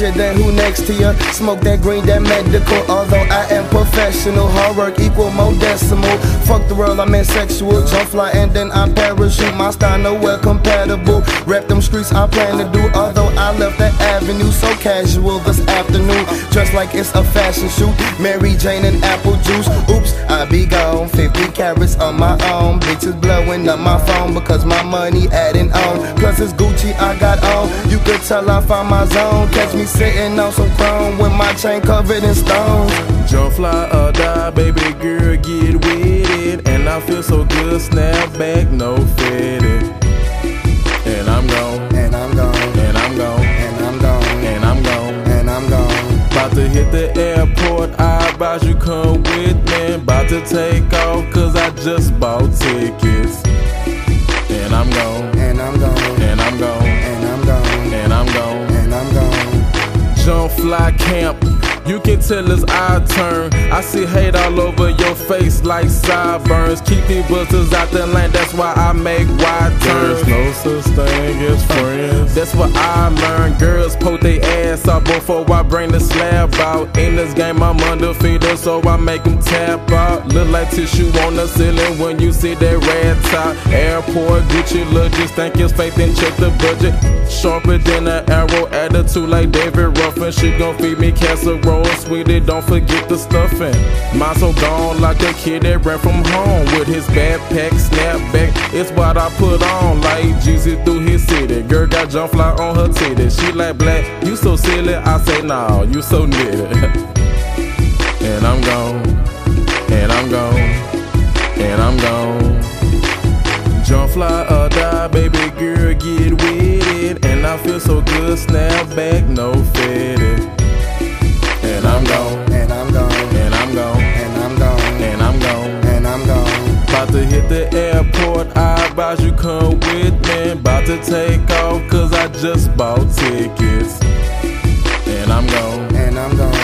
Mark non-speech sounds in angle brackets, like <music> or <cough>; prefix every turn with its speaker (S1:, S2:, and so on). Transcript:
S1: then who next to you? Smoke that green, that medical. Although I am professional, hard work equal more decimal. Fuck the world, I'm asexual. Jump fly and then I parachute. My style nowhere compatible. Rep them streets I plan to do. Although I left that avenue so casual this afternoon. Just like it's a fashion shoot. Mary Jane and apple juice. Oops, I be gone. 50 carats on my own. Bitches blowing up my phone because my money adding on. Plus it's Gucci I got on. You could tell I found my zone. Catch me sitting on some chrome with my chain covered in stones.
S2: Jump fly or die, baby girl, get with it. And I feel so good, snap back, no fitted. The airport, I advise you come with me. About to take off, cause I just bought tickets. And I'm gone,
S1: And I'm gone.
S2: and I'm gone,
S1: And I'm gone.
S2: and I'm gone.
S1: And I'm gone.
S2: Jump fly camp. You can tell it's our turn. I see hate all over your face like sideburns. Keep these busters out the lane, that's why I make wide turns. no such thing as friends. That's what I learned. Girls poke their out before I bring the slab out. In this game, I'm undefeated, so I make them tap out. Look like tissue on the ceiling when you see that red top. Airport Gucci look, just think it's fake, and check the budget. Sharper than an arrow, attitude like David Ruffin. She gon' feed me casserole, sweetie, don't forget the stuffing. Mine so gone like a kid that ran from home with his backpack, snapback. It's what I put on like Jeezy through his city. Girl jump fly on her titty. She like black, you so silly. I say nah, you so nitty. <laughs> and I'm gone, and I'm gone, and I'm gone. Jump fly or die, baby girl, get with it. And I feel so good, snap back, no with me.
S1: About to take
S2: off, cause I
S1: just bought tickets.
S2: And I'm gone.
S1: And I'm gone.